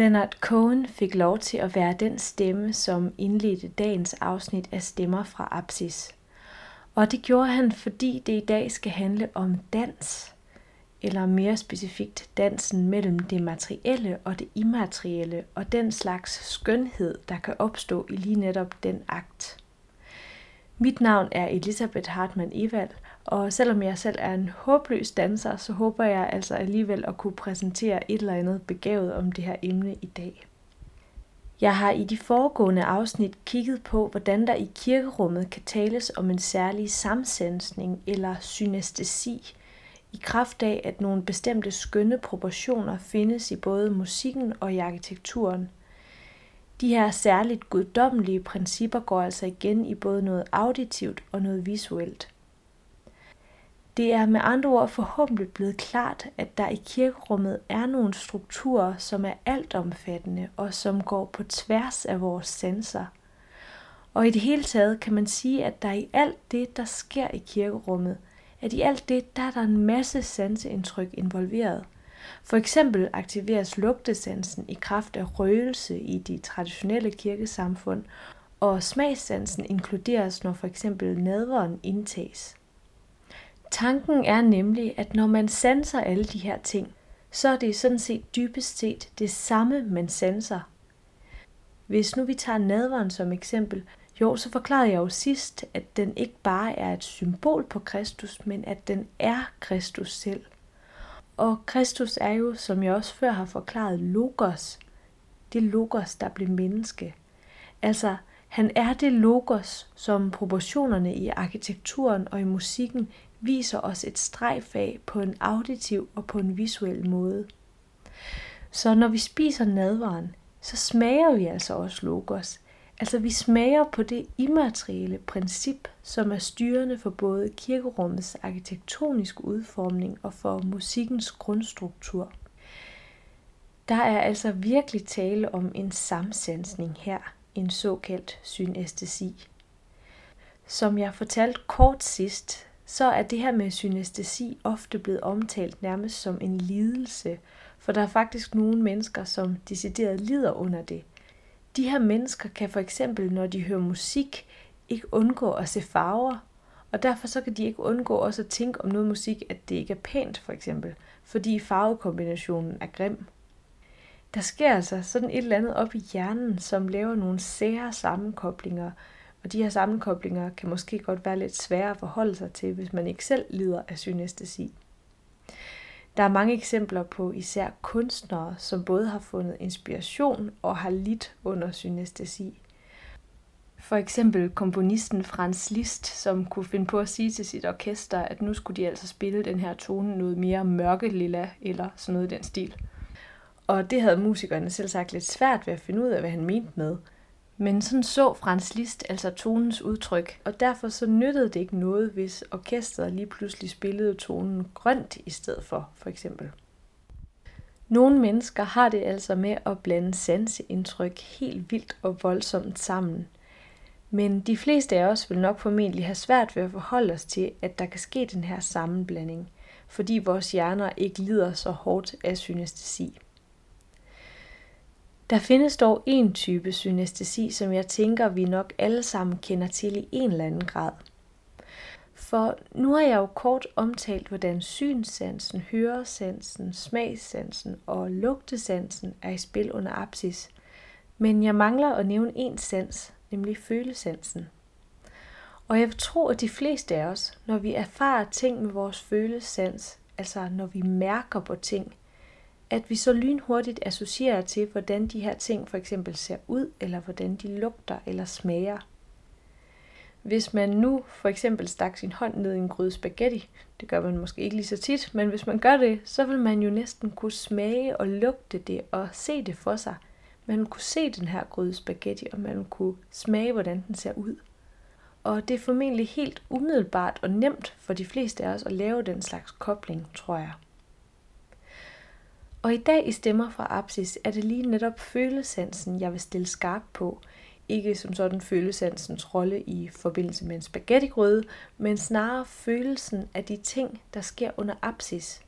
Leonard Cohen fik lov til at være den stemme, som indledte dagens afsnit af Stemmer fra Apsis. Og det gjorde han, fordi det i dag skal handle om dans, eller mere specifikt dansen mellem det materielle og det immaterielle, og den slags skønhed, der kan opstå i lige netop den akt. Mit navn er Elisabeth Hartmann Evald, og selvom jeg selv er en håbløs danser, så håber jeg altså alligevel at kunne præsentere et eller andet begavet om det her emne i dag. Jeg har i de foregående afsnit kigget på, hvordan der i kirkerummet kan tales om en særlig samsensning eller synestesi, i kraft af, at nogle bestemte skønne proportioner findes i både musikken og i arkitekturen. De her særligt guddommelige principper går altså igen i både noget auditivt og noget visuelt. Det er med andre ord forhåbentlig blevet klart, at der i kirkerummet er nogle strukturer, som er altomfattende og som går på tværs af vores sanser. Og i det hele taget kan man sige, at der i alt det, der sker i kirkerummet, at i alt det, der er der en masse sanseindtryk involveret. For eksempel aktiveres lugtesansen i kraft af røgelse i de traditionelle kirkesamfund, og smagssansen inkluderes, når for eksempel nadveren indtages. Tanken er nemlig, at når man sanser alle de her ting, så er det sådan set dybest set det samme, man sanser. Hvis nu vi tager nadveren som eksempel, jo, så forklarede jeg jo sidst, at den ikke bare er et symbol på Kristus, men at den er Kristus selv. Og Kristus er jo, som jeg også før har forklaret, logos. Det logos, der blev menneske. Altså, han er det logos, som proportionerne i arkitekturen og i musikken viser os et stregfag på en auditiv og på en visuel måde. Så når vi spiser nadvaren, så smager vi altså også logos. Altså vi smager på det immaterielle princip, som er styrende for både kirkerummets arkitektoniske udformning og for musikkens grundstruktur. Der er altså virkelig tale om en samsansning her, en såkaldt synæstesi. Som jeg fortalte kort sidst, så er det her med synestesi ofte blevet omtalt nærmest som en lidelse, for der er faktisk nogle mennesker, som decideret lider under det. De her mennesker kan for eksempel, når de hører musik, ikke undgå at se farver, og derfor så kan de ikke undgå også at tænke om noget musik, at det ikke er pænt for eksempel, fordi farvekombinationen er grim. Der sker altså sådan et eller andet op i hjernen, som laver nogle sære sammenkoblinger, og de her sammenkoblinger kan måske godt være lidt svære at forholde sig til, hvis man ikke selv lider af synestesi. Der er mange eksempler på især kunstnere, som både har fundet inspiration og har lidt under synestesi. For eksempel komponisten Franz Liszt, som kunne finde på at sige til sit orkester, at nu skulle de altså spille den her tone noget mere mørke lilla eller sådan noget i den stil. Og det havde musikerne selv sagt lidt svært ved at finde ud af, hvad han mente med – men sådan så Frans Liszt altså tonens udtryk, og derfor så nyttede det ikke noget, hvis orkestret lige pludselig spillede tonen grønt i stedet for, for eksempel. Nogle mennesker har det altså med at blande sanseindtryk helt vildt og voldsomt sammen. Men de fleste af os vil nok formentlig have svært ved at forholde os til, at der kan ske den her sammenblanding, fordi vores hjerner ikke lider så hårdt af synestesi. Der findes dog en type synestesi, som jeg tænker, vi nok alle sammen kender til i en eller anden grad. For nu har jeg jo kort omtalt, hvordan synssansen, høresansen, smagssansen og lugtesansen er i spil under apsis. Men jeg mangler at nævne en sans, nemlig følesansen. Og jeg tror, at de fleste af os, når vi erfarer ting med vores følesans, altså når vi mærker på ting, at vi så lynhurtigt associerer til, hvordan de her ting for eksempel ser ud, eller hvordan de lugter eller smager. Hvis man nu for eksempel stak sin hånd ned i en gryde spaghetti, det gør man måske ikke lige så tit, men hvis man gør det, så vil man jo næsten kunne smage og lugte det og se det for sig. Man kunne se den her gryde spaghetti, og man kunne smage, hvordan den ser ud. Og det er formentlig helt umiddelbart og nemt for de fleste af os at lave den slags kobling, tror jeg. Og i dag i Stemmer fra Apsis er det lige netop følesansen, jeg vil stille skarp på. Ikke som sådan følesansens rolle i forbindelse med en spaghettigrøde, men snarere følelsen af de ting, der sker under apsis.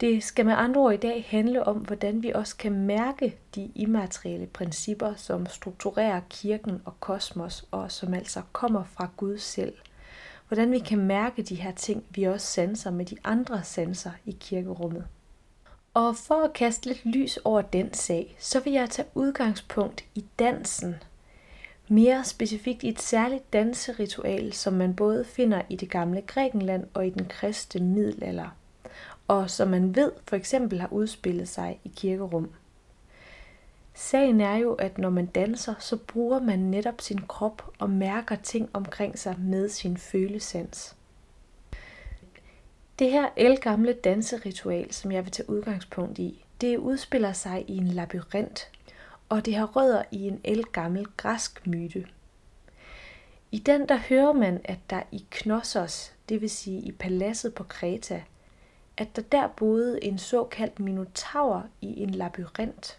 Det skal med andre ord i dag handle om, hvordan vi også kan mærke de immaterielle principper, som strukturerer kirken og kosmos, og som altså kommer fra Gud selv. Hvordan vi kan mærke de her ting, vi også sanser med de andre sanser i kirkerummet. Og for at kaste lidt lys over den sag, så vil jeg tage udgangspunkt i dansen. Mere specifikt i et særligt danseritual, som man både finder i det gamle Grækenland og i den kristne middelalder, og som man ved for eksempel har udspillet sig i kirkerum. Sagen er jo, at når man danser, så bruger man netop sin krop og mærker ting omkring sig med sin følesans. Det her elgamle danseritual, som jeg vil tage udgangspunkt i, det udspiller sig i en labyrint, og det har rødder i en elgammel græsk myte. I den der hører man, at der i Knossos, det vil sige i paladset på Kreta, at der der boede en såkaldt minotaur i en labyrint.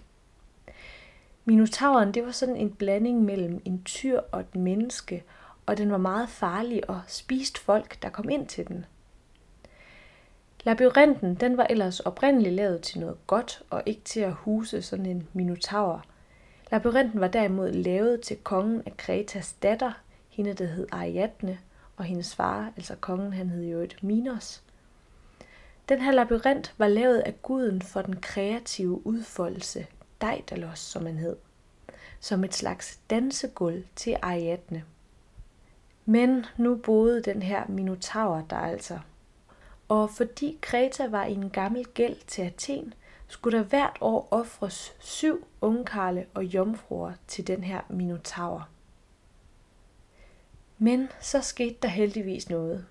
Minotauren, det var sådan en blanding mellem en tyr og et menneske, og den var meget farlig og spiste folk, der kom ind til den. Labyrinten den var ellers oprindeligt lavet til noget godt og ikke til at huse sådan en minotaur. Labyrinten var derimod lavet til kongen af Kretas datter, hende der hed Ariadne, og hendes far, altså kongen, han hed jo et Minos. Den her labyrint var lavet af guden for den kreative udfoldelse, Daedalus, som han hed, som et slags dansegulv til Ariadne. Men nu boede den her minotaur der altså og fordi Kreta var i en gammel gæld til Athen, skulle der hvert år ofres syv ungkarle og jomfruer til den her minotaur. Men så skete der heldigvis noget.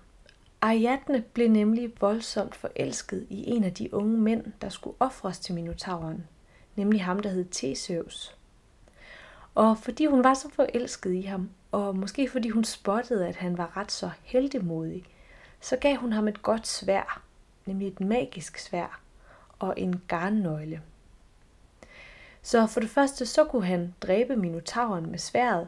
Ariadne blev nemlig voldsomt forelsket i en af de unge mænd, der skulle ofres til minotauren, nemlig ham, der hed Theseus. Og fordi hun var så forelsket i ham, og måske fordi hun spottede, at han var ret så heldemodig, så gav hun ham et godt svær, nemlig et magisk svær og en garnnøgle. Så for det første så kunne han dræbe minotauren med sværet,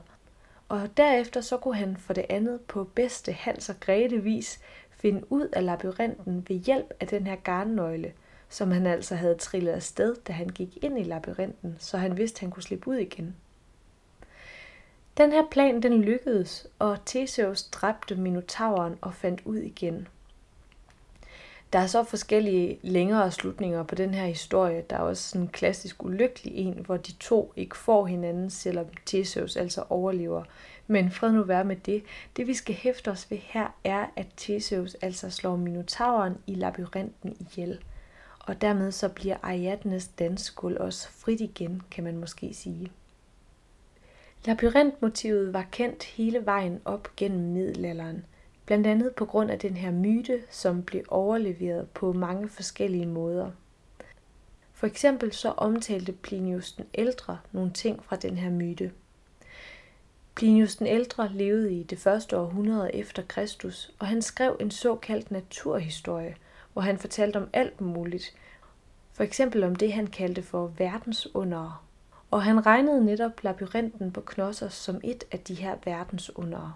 og derefter så kunne han for det andet på bedste Hans og Grete vis finde ud af labyrinten ved hjælp af den her garnnøgle, som han altså havde trillet afsted, da han gik ind i labyrinten, så han vidste, at han kunne slippe ud igen. Den her plan den lykkedes, og Theseus dræbte Minotauren og fandt ud igen. Der er så forskellige længere slutninger på den her historie. Der er også sådan en klassisk ulykkelig en, hvor de to ikke får hinanden, selvom Theseus altså overlever. Men fred nu være med det. Det vi skal hæfte os ved her er, at Theseus altså slår Minotauren i labyrinten ihjel. Og dermed så bliver Ariadnes dansgulv også frit igen, kan man måske sige. Labyrintmotivet var kendt hele vejen op gennem middelalderen, blandt andet på grund af den her myte, som blev overleveret på mange forskellige måder. For eksempel så omtalte Plinius den ældre nogle ting fra den her myte. Plinius den ældre levede i det første århundrede efter Kristus, og han skrev en såkaldt naturhistorie, hvor han fortalte om alt muligt. For eksempel om det, han kaldte for verdensundere og han regnede netop labyrinten på Knossos som et af de her verdensundere.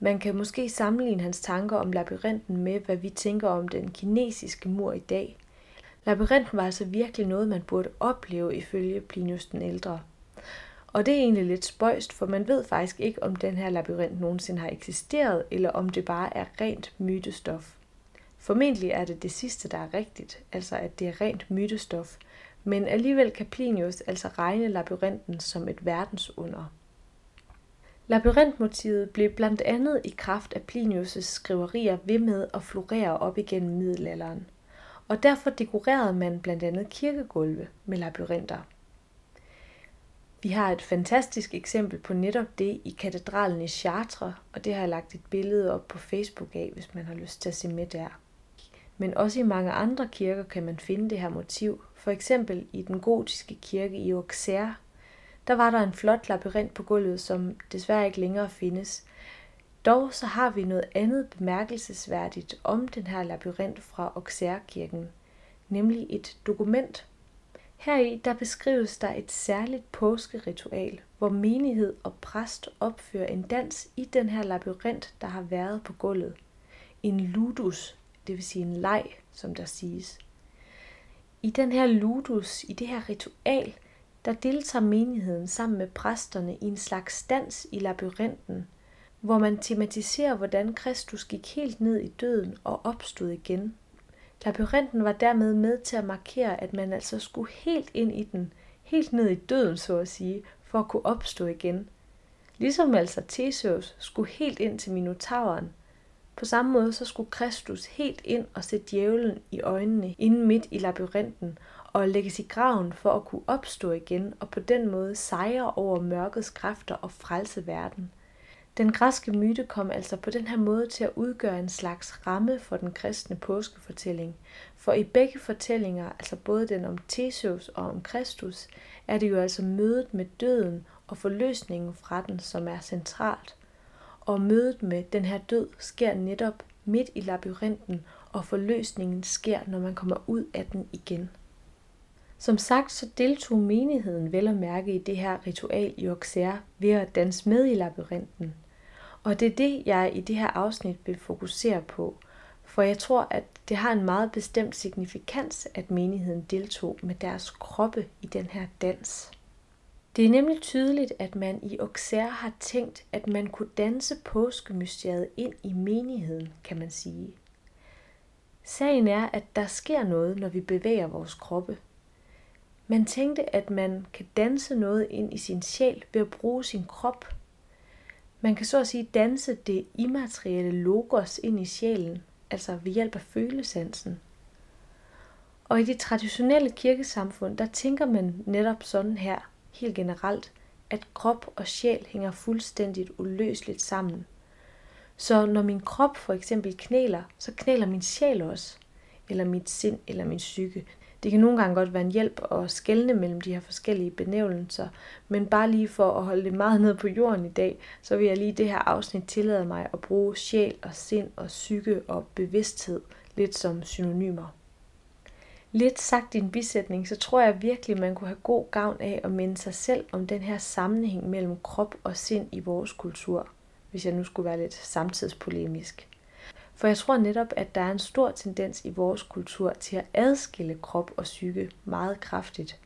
Man kan måske sammenligne hans tanker om labyrinten med, hvad vi tænker om den kinesiske mur i dag. Labyrinten var altså virkelig noget, man burde opleve ifølge Plinius den ældre. Og det er egentlig lidt spøjst, for man ved faktisk ikke, om den her labyrint nogensinde har eksisteret, eller om det bare er rent mytestof. Formentlig er det det sidste, der er rigtigt, altså at det er rent mytestof, men alligevel kan Plinius altså regne labyrinten som et verdensunder. Labyrintmotivet blev blandt andet i kraft af Plinius' skriverier ved med at florere op igennem middelalderen, og derfor dekorerede man blandt andet kirkegulve med labyrinter. Vi har et fantastisk eksempel på netop det i katedralen i Chartres, og det har jeg lagt et billede op på Facebook af, hvis man har lyst til at se med der. Men også i mange andre kirker kan man finde det her motiv. For eksempel i den gotiske kirke i Auxerre, der var der en flot labyrint på gulvet, som desværre ikke længere findes. Dog så har vi noget andet bemærkelsesværdigt om den her labyrint fra Auxerre-kirken, nemlig et dokument. Heri der beskrives der et særligt påskeritual, hvor menighed og præst opfører en dans i den her labyrint, der har været på gulvet. En ludus, det vil sige en leg, som der siges. I den her ludus, i det her ritual, der deltager menigheden sammen med præsterne i en slags dans i labyrinten, hvor man tematiserer, hvordan Kristus gik helt ned i døden og opstod igen. Labyrinten var dermed med til at markere, at man altså skulle helt ind i den, helt ned i døden, så at sige, for at kunne opstå igen. Ligesom altså Theseus skulle helt ind til Minotauren. På samme måde så skulle Kristus helt ind og se djævlen i øjnene inde midt i labyrinten og lægges i graven for at kunne opstå igen og på den måde sejre over mørkets kræfter og frelse verden. Den græske myte kom altså på den her måde til at udgøre en slags ramme for den kristne påskefortælling. For i begge fortællinger, altså både den om Theseus og om Kristus, er det jo altså mødet med døden og forløsningen fra den, som er centralt. Og mødet med den her død sker netop midt i labyrinten, og forløsningen sker, når man kommer ud af den igen. Som sagt så deltog menigheden vel at mærke i det her ritual i Auxerre ved at danse med i labyrinten. Og det er det, jeg i det her afsnit vil fokusere på, for jeg tror, at det har en meget bestemt signifikans, at menigheden deltog med deres kroppe i den her dans. Det er nemlig tydeligt, at man i Auxerre har tænkt, at man kunne danse påskemysteriet ind i menigheden, kan man sige. Sagen er, at der sker noget, når vi bevæger vores kroppe. Man tænkte, at man kan danse noget ind i sin sjæl ved at bruge sin krop. Man kan så at sige danse det immaterielle logos ind i sjælen, altså ved hjælp af følesansen. Og i det traditionelle kirkesamfund, der tænker man netop sådan her, helt generelt, at krop og sjæl hænger fuldstændigt uløseligt sammen. Så når min krop for eksempel knæler, så knæler min sjæl også, eller mit sind eller min psyke. Det kan nogle gange godt være en hjælp at skelne mellem de her forskellige benævnelser, men bare lige for at holde det meget ned på jorden i dag, så vil jeg lige det her afsnit tillade mig at bruge sjæl og sind og psyke og bevidsthed lidt som synonymer. Lidt sagt i en bisætning, så tror jeg virkelig, man kunne have god gavn af at minde sig selv om den her sammenhæng mellem krop og sind i vores kultur, hvis jeg nu skulle være lidt samtidspolemisk. For jeg tror netop, at der er en stor tendens i vores kultur til at adskille krop og psyke meget kraftigt.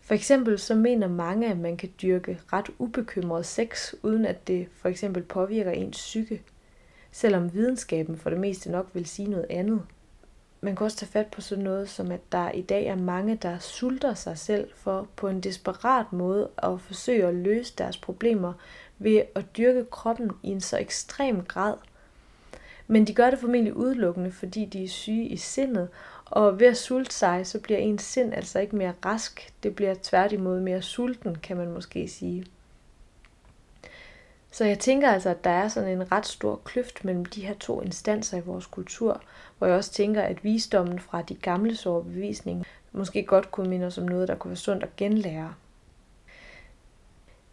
For eksempel så mener mange, at man kan dyrke ret ubekymret sex, uden at det for eksempel påvirker ens psyke, selvom videnskaben for det meste nok vil sige noget andet. Man kan også tage fat på sådan noget som, at der i dag er mange, der sulter sig selv for på en desperat måde at forsøge at løse deres problemer ved at dyrke kroppen i en så ekstrem grad – men de gør det formentlig udelukkende, fordi de er syge i sindet, og ved at sulte sig, så bliver ens sind altså ikke mere rask. Det bliver tværtimod mere sulten, kan man måske sige. Så jeg tænker altså, at der er sådan en ret stor kløft mellem de her to instanser i vores kultur, hvor jeg også tænker, at visdommen fra de gamle overbevisninger måske godt kunne minde os om noget, der kunne være sundt at genlære.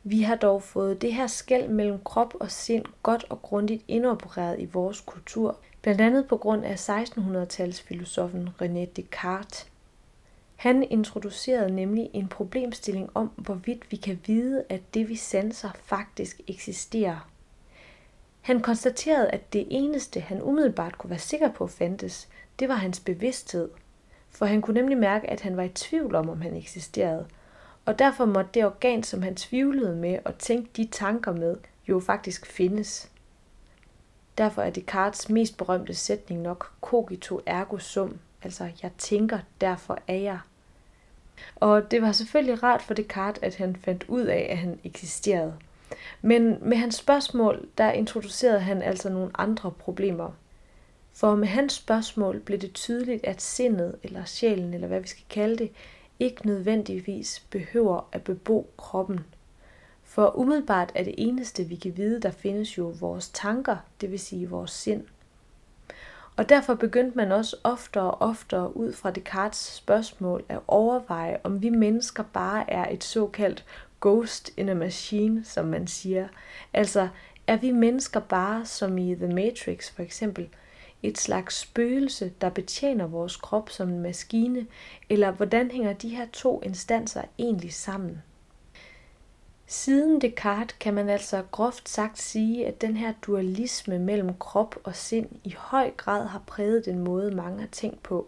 Vi har dog fået det her skæld mellem krop og sind godt og grundigt indopereret i vores kultur, blandt andet på grund af 1600-talsfilosofen René Descartes. Han introducerede nemlig en problemstilling om, hvorvidt vi kan vide, at det vi sanser faktisk eksisterer. Han konstaterede, at det eneste, han umiddelbart kunne være sikker på fandtes, det var hans bevidsthed. For han kunne nemlig mærke, at han var i tvivl om, om han eksisterede – og derfor måtte det organ, som han tvivlede med og tænkte de tanker med, jo faktisk findes. Derfor er Descartes mest berømte sætning nok cogito ergo sum, altså jeg tænker, derfor er jeg. Og det var selvfølgelig rart for Descartes, at han fandt ud af, at han eksisterede. Men med hans spørgsmål, der introducerede han altså nogle andre problemer. For med hans spørgsmål blev det tydeligt, at sindet, eller sjælen, eller hvad vi skal kalde det, ikke nødvendigvis behøver at bebo kroppen. For umiddelbart er det eneste, vi kan vide, der findes jo vores tanker, det vil sige vores sind. Og derfor begyndte man også oftere og oftere ud fra Descartes spørgsmål at overveje, om vi mennesker bare er et såkaldt ghost in a machine, som man siger. Altså, er vi mennesker bare, som i The Matrix for eksempel, et slags spøgelse, der betjener vores krop som en maskine, eller hvordan hænger de her to instanser egentlig sammen? Siden Descartes kan man altså groft sagt sige, at den her dualisme mellem krop og sind i høj grad har præget den måde, mange har tænkt på.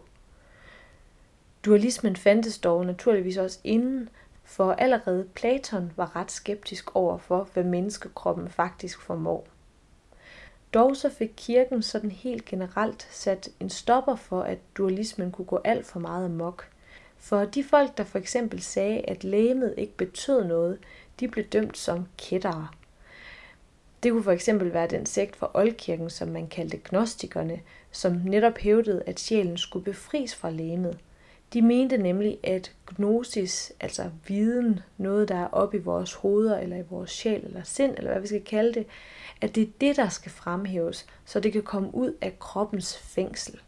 Dualismen fandtes dog naturligvis også inden, for allerede Platon var ret skeptisk over for, hvad menneskekroppen faktisk formår. Dog så fik kirken sådan helt generelt sat en stopper for, at dualismen kunne gå alt for meget amok. For de folk, der for eksempel sagde, at lægemet ikke betød noget, de blev dømt som kættere. Det kunne for eksempel være den sekt fra Oldkirken, som man kaldte gnostikerne, som netop hævdede, at sjælen skulle befries fra lægemet. De mente nemlig, at gnosis, altså viden, noget der er oppe i vores hoveder, eller i vores sjæl, eller sind, eller hvad vi skal kalde det, at det er det, der skal fremhæves, så det kan komme ud af kroppens fængsel.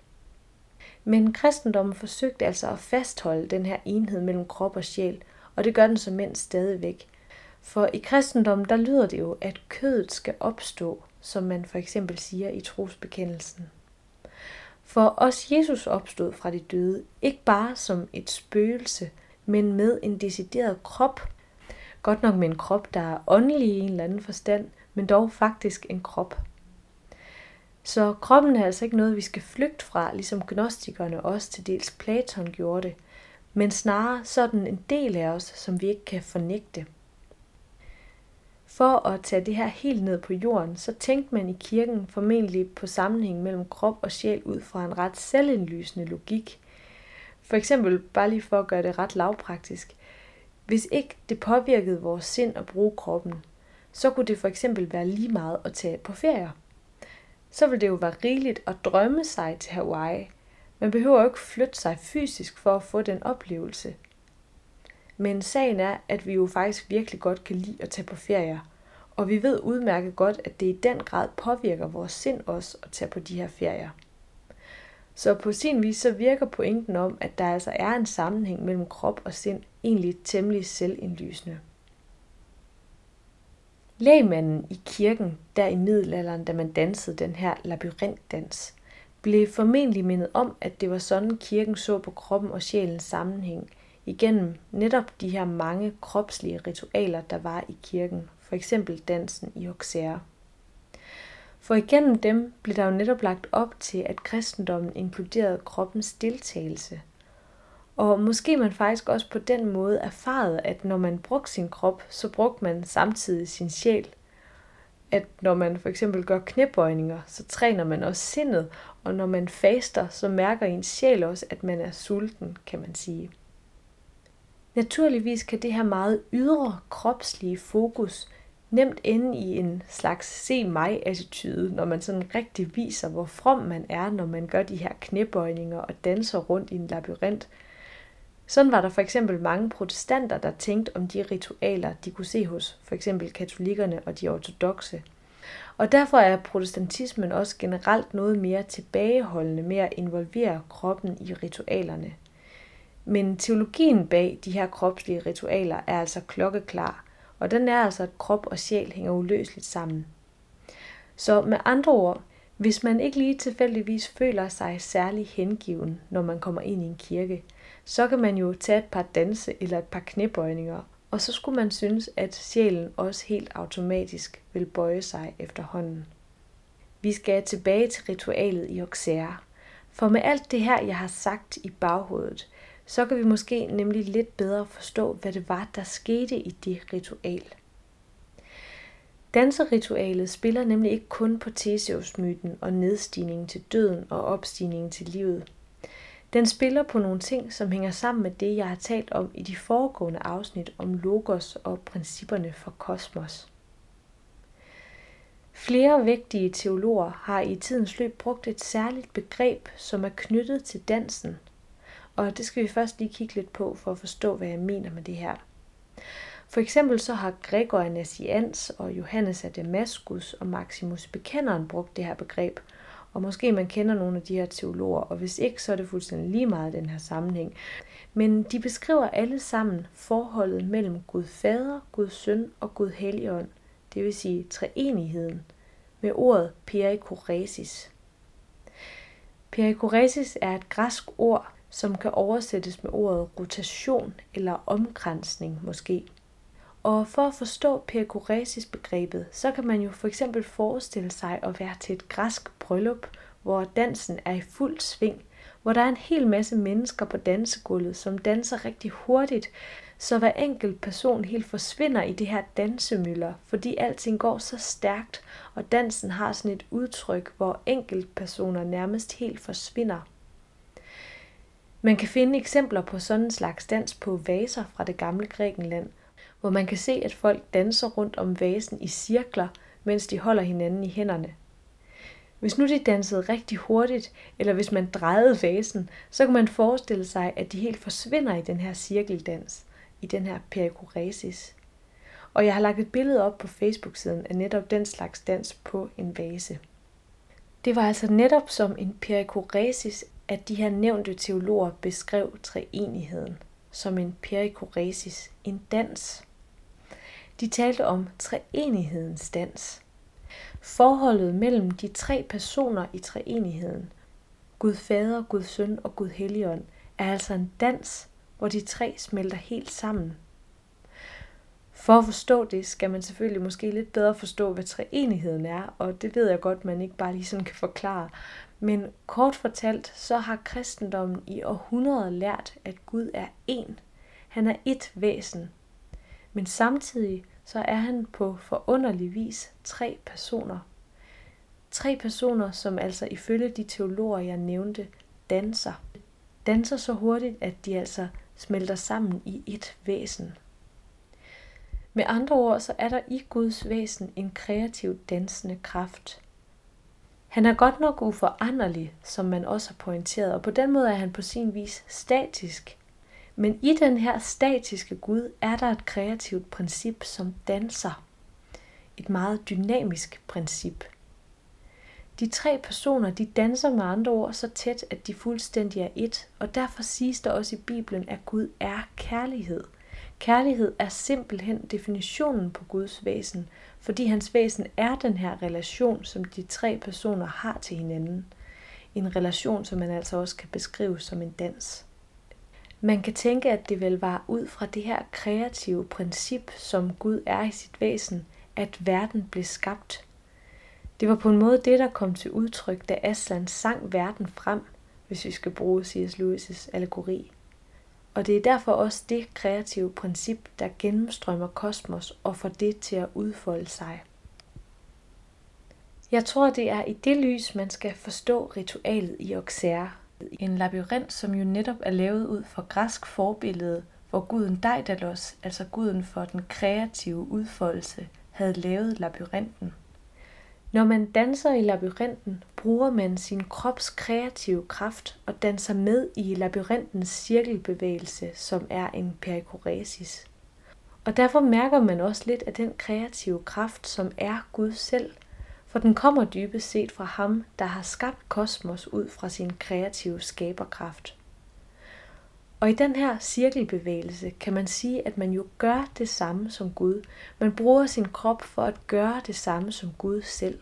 Men kristendommen forsøgte altså at fastholde den her enhed mellem krop og sjæl, og det gør den som mænd stadigvæk. For i kristendommen, der lyder det jo, at kødet skal opstå, som man for eksempel siger i trosbekendelsen. For os Jesus opstod fra de døde, ikke bare som et spøgelse, men med en decideret krop. Godt nok med en krop, der er åndelig i en eller anden forstand, men dog faktisk en krop. Så kroppen er altså ikke noget, vi skal flygte fra, ligesom gnostikerne også til dels Platon gjorde det, men snarere sådan en del af os, som vi ikke kan fornægte. For at tage det her helt ned på jorden, så tænkte man i kirken formentlig på sammenhæng mellem krop og sjæl ud fra en ret selvindlysende logik. For eksempel, bare lige for at gøre det ret lavpraktisk. Hvis ikke det påvirkede vores sind at bruge kroppen, så kunne det for eksempel være lige meget at tage på ferie. Så ville det jo være rigeligt at drømme sig til Hawaii. Man behøver jo ikke flytte sig fysisk for at få den oplevelse – men sagen er, at vi jo faktisk virkelig godt kan lide at tage på ferie. Og vi ved udmærket godt, at det i den grad påvirker vores sind også at tage på de her ferier. Så på sin vis så virker pointen om, at der altså er en sammenhæng mellem krop og sind egentlig temmelig selvindlysende. Lægmanden i kirken, der i middelalderen, da man dansede den her labyrintdans, blev formentlig mindet om, at det var sådan kirken så på kroppen og sjælens sammenhæng, igennem netop de her mange kropslige ritualer, der var i kirken, for eksempel dansen i Auxerre. For igennem dem blev der jo netop lagt op til, at kristendommen inkluderede kroppens deltagelse. Og måske man faktisk også på den måde erfarede, at når man brugte sin krop, så brugte man samtidig sin sjæl. At når man for eksempel gør knæbøjninger, så træner man også sindet, og når man faster, så mærker ens sjæl også, at man er sulten, kan man sige. Naturligvis kan det her meget ydre kropslige fokus nemt ende i en slags se mig attitude, når man sådan rigtig viser, hvor from man er, når man gør de her knæbøjninger og danser rundt i en labyrint. Sådan var der for eksempel mange protestanter, der tænkte om de ritualer, de kunne se hos for eksempel katolikkerne og de ortodoxe. Og derfor er protestantismen også generelt noget mere tilbageholdende med at involvere kroppen i ritualerne – men teologien bag de her kropslige ritualer er altså klokkeklar, og den er altså, at krop og sjæl hænger uløseligt sammen. Så med andre ord, hvis man ikke lige tilfældigvis føler sig særlig hengiven, når man kommer ind i en kirke, så kan man jo tage et par danse eller et par knæbøjninger, og så skulle man synes, at sjælen også helt automatisk vil bøje sig efterhånden. Vi skal tilbage til ritualet i Auxerre, for med alt det her, jeg har sagt i baghovedet, så kan vi måske nemlig lidt bedre forstå, hvad det var, der skete i det ritual. Danseritualet spiller nemlig ikke kun på Theseus-myten og nedstigningen til døden og opstigningen til livet. Den spiller på nogle ting, som hænger sammen med det, jeg har talt om i de foregående afsnit om logos og principperne for kosmos. Flere vigtige teologer har i tidens løb brugt et særligt begreb, som er knyttet til dansen – og det skal vi først lige kigge lidt på for at forstå, hvad jeg mener med det her. For eksempel så har Gregor af Nazians og Johannes af Damaskus og Maximus Bekenderen brugt det her begreb. Og måske man kender nogle af de her teologer, og hvis ikke, så er det fuldstændig lige meget den her sammenhæng. Men de beskriver alle sammen forholdet mellem Gud Fader, Gud Søn og Gud Helligånd, det vil sige treenigheden, med ordet perikoresis. Perikoresis er et græsk ord, som kan oversættes med ordet rotation eller omkransning måske. Og for at forstå perikoresis-begrebet, så kan man jo for eksempel forestille sig at være til et græsk bryllup, hvor dansen er i fuld sving, hvor der er en hel masse mennesker på dansegulvet, som danser rigtig hurtigt, så hver enkelt person helt forsvinder i det her dansemøller, fordi alting går så stærkt, og dansen har sådan et udtryk, hvor personer nærmest helt forsvinder. Man kan finde eksempler på sådan en slags dans på vaser fra det gamle Grækenland, hvor man kan se, at folk danser rundt om vasen i cirkler, mens de holder hinanden i hænderne. Hvis nu de dansede rigtig hurtigt, eller hvis man drejede vasen, så kan man forestille sig, at de helt forsvinder i den her cirkeldans, i den her perikoresis. Og jeg har lagt et billede op på Facebook-siden af netop den slags dans på en vase. Det var altså netop som en perikoresis, at de her nævnte teologer beskrev treenigheden som en perikoresis, en dans. De talte om treenighedens dans. Forholdet mellem de tre personer i treenigheden, Gud Fader, Gud Søn og Gud Helligånd, er altså en dans, hvor de tre smelter helt sammen. For at forstå det, skal man selvfølgelig måske lidt bedre forstå, hvad treenigheden er, og det ved jeg godt, man ikke bare lige sådan kan forklare. Men kort fortalt, så har kristendommen i århundreder lært, at Gud er én. Han er ét væsen. Men samtidig så er han på forunderlig vis tre personer. Tre personer, som altså ifølge de teologer, jeg nævnte, danser. Danser så hurtigt, at de altså smelter sammen i ét væsen. Med andre ord, så er der i Guds væsen en kreativ dansende kraft. Han er godt nok uforanderlig, som man også har pointeret, og på den måde er han på sin vis statisk. Men i den her statiske Gud er der et kreativt princip, som danser. Et meget dynamisk princip. De tre personer, de danser med andre ord så tæt, at de fuldstændig er et, og derfor siges der også i Bibelen, at Gud er kærlighed. Kærlighed er simpelthen definitionen på Guds væsen, fordi hans væsen er den her relation, som de tre personer har til hinanden. En relation, som man altså også kan beskrive som en dans. Man kan tænke, at det vel var ud fra det her kreative princip, som Gud er i sit væsen, at verden blev skabt. Det var på en måde det, der kom til udtryk, da Aslan sang verden frem, hvis vi skal bruge C.S. Lewis' allegori. Og det er derfor også det kreative princip, der gennemstrømmer kosmos og får det til at udfolde sig. Jeg tror, det er i det lys, man skal forstå ritualet i Auxerre, en labyrint, som jo netop er lavet ud fra græsk forbillede, hvor guden Daedalus, altså guden for den kreative udfoldelse, havde lavet labyrinten. Når man danser i labyrinten, bruger man sin krops kreative kraft og danser med i labyrintens cirkelbevægelse, som er en perikoresis. Og derfor mærker man også lidt af den kreative kraft, som er Gud selv – for den kommer dybest set fra ham, der har skabt kosmos ud fra sin kreative skaberkraft. Og i den her cirkelbevægelse kan man sige, at man jo gør det samme som Gud. Man bruger sin krop for at gøre det samme som Gud selv.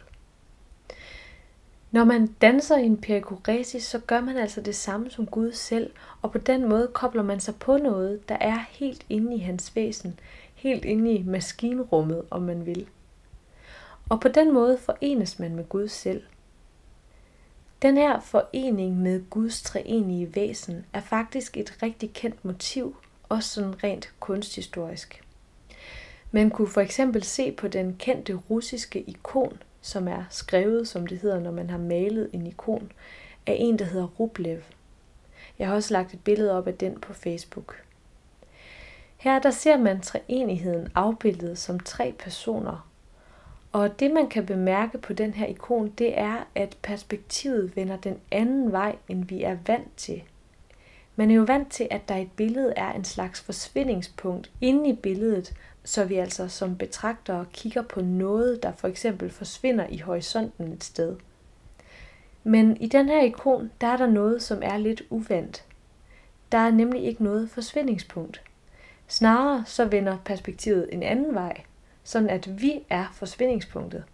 Når man danser i en perikoresis, så gør man altså det samme som Gud selv, og på den måde kobler man sig på noget, der er helt inde i hans væsen, helt inde i maskinrummet, om man vil og på den måde forenes man med Gud selv. Den her forening med Guds treenige væsen er faktisk et rigtig kendt motiv, også sådan rent kunsthistorisk. Man kunne for eksempel se på den kendte russiske ikon, som er skrevet, som det hedder, når man har malet en ikon, af en, der hedder Rublev. Jeg har også lagt et billede op af den på Facebook. Her der ser man treenigheden afbildet som tre personer, og det man kan bemærke på den her ikon, det er, at perspektivet vender den anden vej, end vi er vant til. Man er jo vant til, at der i et billede er en slags forsvindingspunkt inde i billedet, så vi altså som betragtere kigger på noget, der for eksempel forsvinder i horisonten et sted. Men i den her ikon, der er der noget, som er lidt uvandt. Der er nemlig ikke noget forsvindingspunkt. Snarere så vender perspektivet en anden vej, sådan at vi er forsvindingspunktet.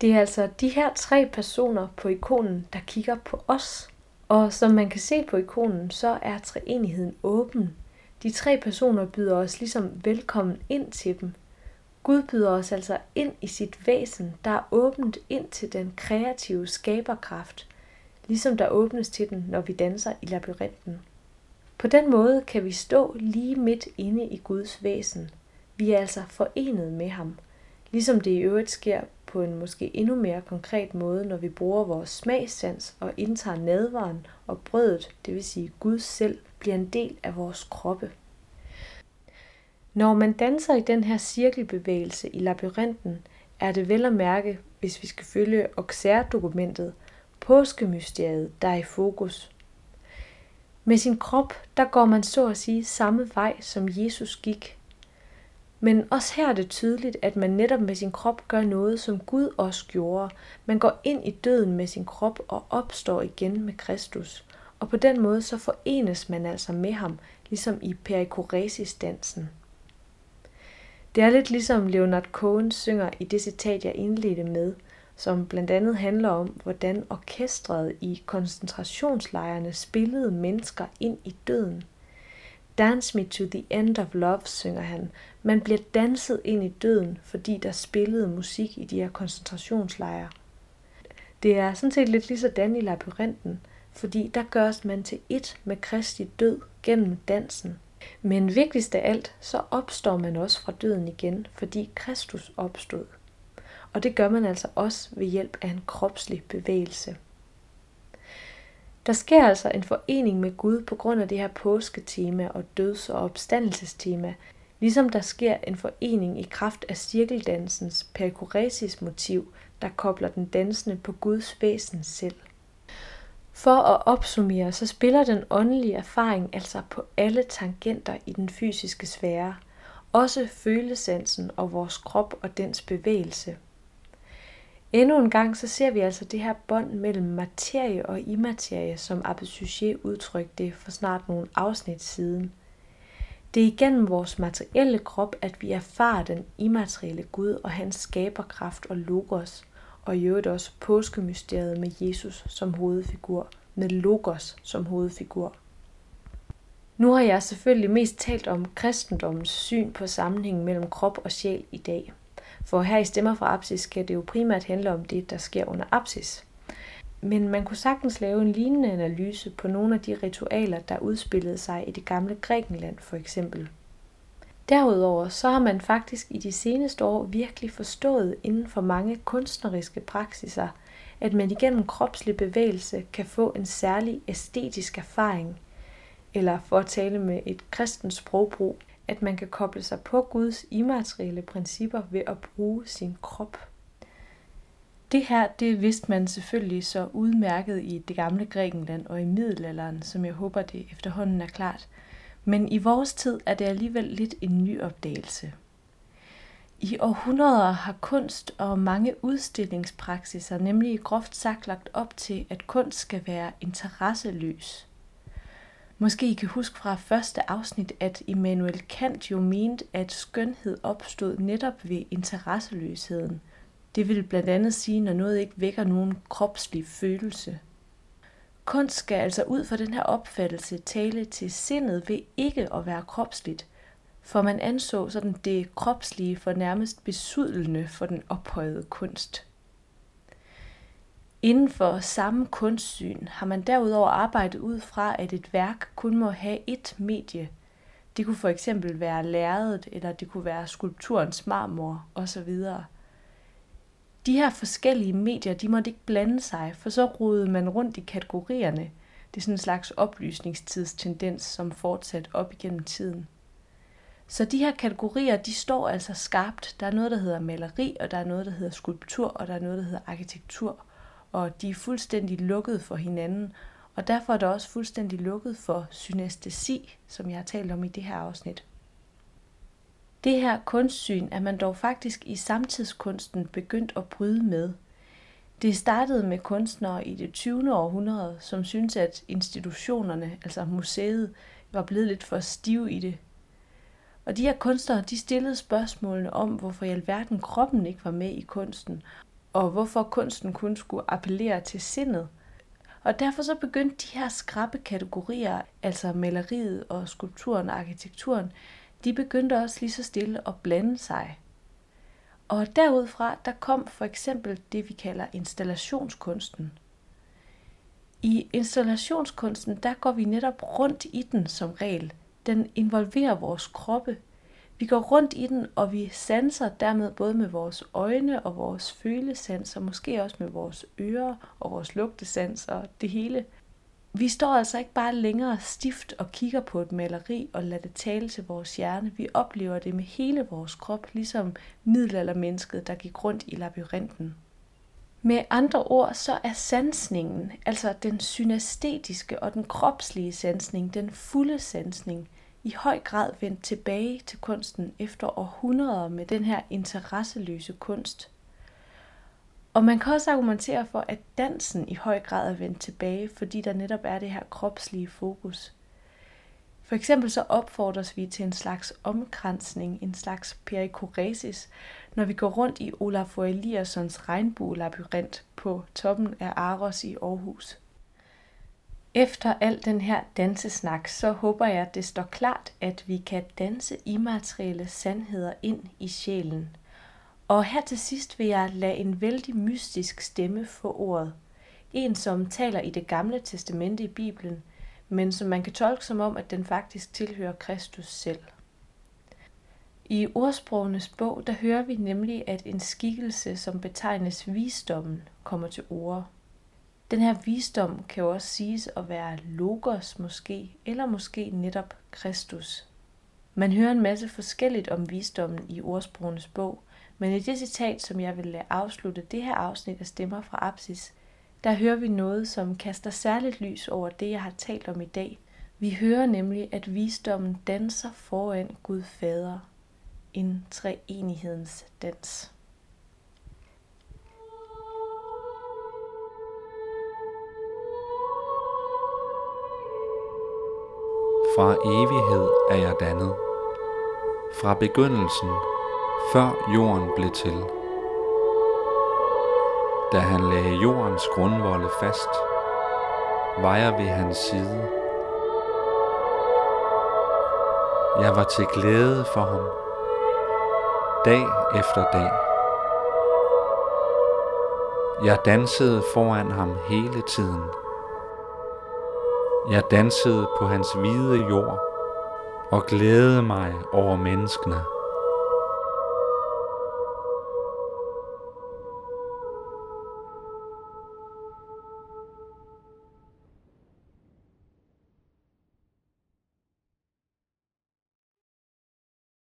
Det er altså de her tre personer på ikonen, der kigger på os. Og som man kan se på ikonen, så er treenigheden åben. De tre personer byder os ligesom velkommen ind til dem. Gud byder os altså ind i sit væsen, der er åbent ind til den kreative skaberkraft, ligesom der åbnes til den, når vi danser i labyrinten. På den måde kan vi stå lige midt inde i Guds væsen. Vi er altså forenet med ham, ligesom det i øvrigt sker på en måske endnu mere konkret måde, når vi bruger vores smagssans og indtager nadvaren og brødet, det vil sige Gud selv, bliver en del af vores kroppe. Når man danser i den her cirkelbevægelse i labyrinten, er det vel at mærke, hvis vi skal følge Auxerre-dokumentet, påskemysteriet, der er i fokus. Med sin krop, der går man så at sige samme vej, som Jesus gik. Men også her er det tydeligt, at man netop med sin krop gør noget, som Gud også gjorde. Man går ind i døden med sin krop og opstår igen med Kristus. Og på den måde så forenes man altså med ham, ligesom i perikoresis-dansen. Det er lidt ligesom Leonard Cohen synger i det citat, jeg indledte med, som blandt andet handler om, hvordan orkestret i koncentrationslejrene spillede mennesker ind i døden. Dance me to the end of love, synger han. Man bliver danset ind i døden, fordi der spillede musik i de her koncentrationslejre. Det er sådan set lidt ligesom i labyrinten, fordi der gøres man til ét med Kristi død gennem dansen. Men vigtigst af alt, så opstår man også fra døden igen, fordi Kristus opstod. Og det gør man altså også ved hjælp af en kropslig bevægelse. Der sker altså en forening med Gud på grund af det her påsketema og døds- og opstandelsestema, ligesom der sker en forening i kraft af cirkeldansens perikoresis motiv, der kobler den dansende på Guds væsen selv. For at opsummere, så spiller den åndelige erfaring altså på alle tangenter i den fysiske sfære, også følesansen og vores krop og dens bevægelse. Endnu en gang så ser vi altså det her bånd mellem materie og immaterie, som Abbé udtrykte det for snart nogle afsnit siden. Det er igennem vores materielle krop, at vi erfarer den immaterielle Gud og hans skaberkraft og logos – og i øvrigt også påskemysteriet med Jesus som hovedfigur, med Logos som hovedfigur. Nu har jeg selvfølgelig mest talt om kristendommens syn på sammenhængen mellem krop og sjæl i dag. For her i Stemmer fra Apsis skal det jo primært handle om det, der sker under Apsis. Men man kunne sagtens lave en lignende analyse på nogle af de ritualer, der udspillede sig i det gamle Grækenland for eksempel. Derudover så har man faktisk i de seneste år virkelig forstået inden for mange kunstneriske praksiser, at man igennem kropslig bevægelse kan få en særlig æstetisk erfaring, eller for at tale med et kristens sprogbrug, at man kan koble sig på Guds immaterielle principper ved at bruge sin krop. Det her, det vidste man selvfølgelig så udmærket i det gamle Grækenland og i middelalderen, som jeg håber det efterhånden er klart – men i vores tid er det alligevel lidt en ny opdagelse. I århundreder har kunst og mange udstillingspraksiser nemlig groft sagt lagt op til, at kunst skal være interesseløs. Måske I kan huske fra første afsnit, at Immanuel Kant jo mente, at skønhed opstod netop ved interesseløsheden. Det vil blandt andet sige, når noget ikke vækker nogen kropslig følelse. Kunst skal altså ud fra den her opfattelse tale til sindet ved ikke at være kropsligt, for man anså sådan det kropslige for nærmest besudlende for den ophøjede kunst. Inden for samme kunstsyn har man derudover arbejdet ud fra, at et værk kun må have ét medie. Det kunne for eksempel være lærredet, eller det kunne være skulpturens marmor osv. De her forskellige medier, de måtte ikke blande sig, for så rodede man rundt i kategorierne. Det er sådan en slags oplysningstidstendens, som fortsat op igennem tiden. Så de her kategorier, de står altså skarpt. Der er noget, der hedder maleri, og der er noget, der hedder skulptur, og der er noget, der hedder arkitektur. Og de er fuldstændig lukket for hinanden. og derfor er der også fuldstændig lukket for synestesi, som jeg har talt om i det her afsnit. Det her kunstsyn er man dog faktisk i samtidskunsten begyndt at bryde med. Det startede med kunstnere i det 20. århundrede, som syntes, at institutionerne, altså museet, var blevet lidt for stive i det. Og de her kunstnere, de stillede spørgsmålene om, hvorfor i alverden kroppen ikke var med i kunsten, og hvorfor kunsten kun skulle appellere til sindet. Og derfor så begyndte de her skrappe kategorier, altså maleriet og skulpturen og arkitekturen, de begyndte også lige så stille at blande sig. Og derudfra, der kom for eksempel det, vi kalder installationskunsten. I installationskunsten, der går vi netop rundt i den som regel. Den involverer vores kroppe. Vi går rundt i den, og vi sanser dermed både med vores øjne og vores følesans, og måske også med vores ører og vores lugtesans og det hele. Vi står altså ikke bare længere stift og kigger på et maleri og lader det tale til vores hjerne. Vi oplever det med hele vores krop, ligesom middelaldermennesket, der gik rundt i labyrinten. Med andre ord, så er sansningen, altså den synæstetiske og den kropslige sansning, den fulde sansning, i høj grad vendt tilbage til kunsten efter århundreder med den her interesseløse kunst – og man kan også argumentere for, at dansen i høj grad er vendt tilbage, fordi der netop er det her kropslige fokus. For eksempel så opfordres vi til en slags omkransning, en slags perikoresis, når vi går rundt i Olafur Eliassons regnbuelabyrint på toppen af Aros i Aarhus. Efter al den her dansesnak, så håber jeg, at det står klart, at vi kan danse immaterielle sandheder ind i sjælen – og her til sidst vil jeg lade en vældig mystisk stemme få ordet. En, som taler i det gamle testamente i Bibelen, men som man kan tolke som om, at den faktisk tilhører Kristus selv. I ordsprogenes bog, der hører vi nemlig, at en skikkelse, som betegnes visdommen, kommer til ord. Den her visdom kan jo også siges at være logos måske, eller måske netop Kristus. Man hører en masse forskelligt om visdommen i ordsprogenes bog, men i det citat, som jeg vil afslutte det her afsnit af Stemmer fra Apsis, der hører vi noget, som kaster særligt lys over det, jeg har talt om i dag. Vi hører nemlig, at visdommen danser foran Gud Fader. En treenighedens dans. Fra evighed er jeg dannet. Fra begyndelsen før jorden blev til. Da han lagde jordens grundvolde fast, var jeg ved hans side. Jeg var til glæde for ham, dag efter dag. Jeg dansede foran ham hele tiden. Jeg dansede på hans hvide jord og glædede mig over menneskene.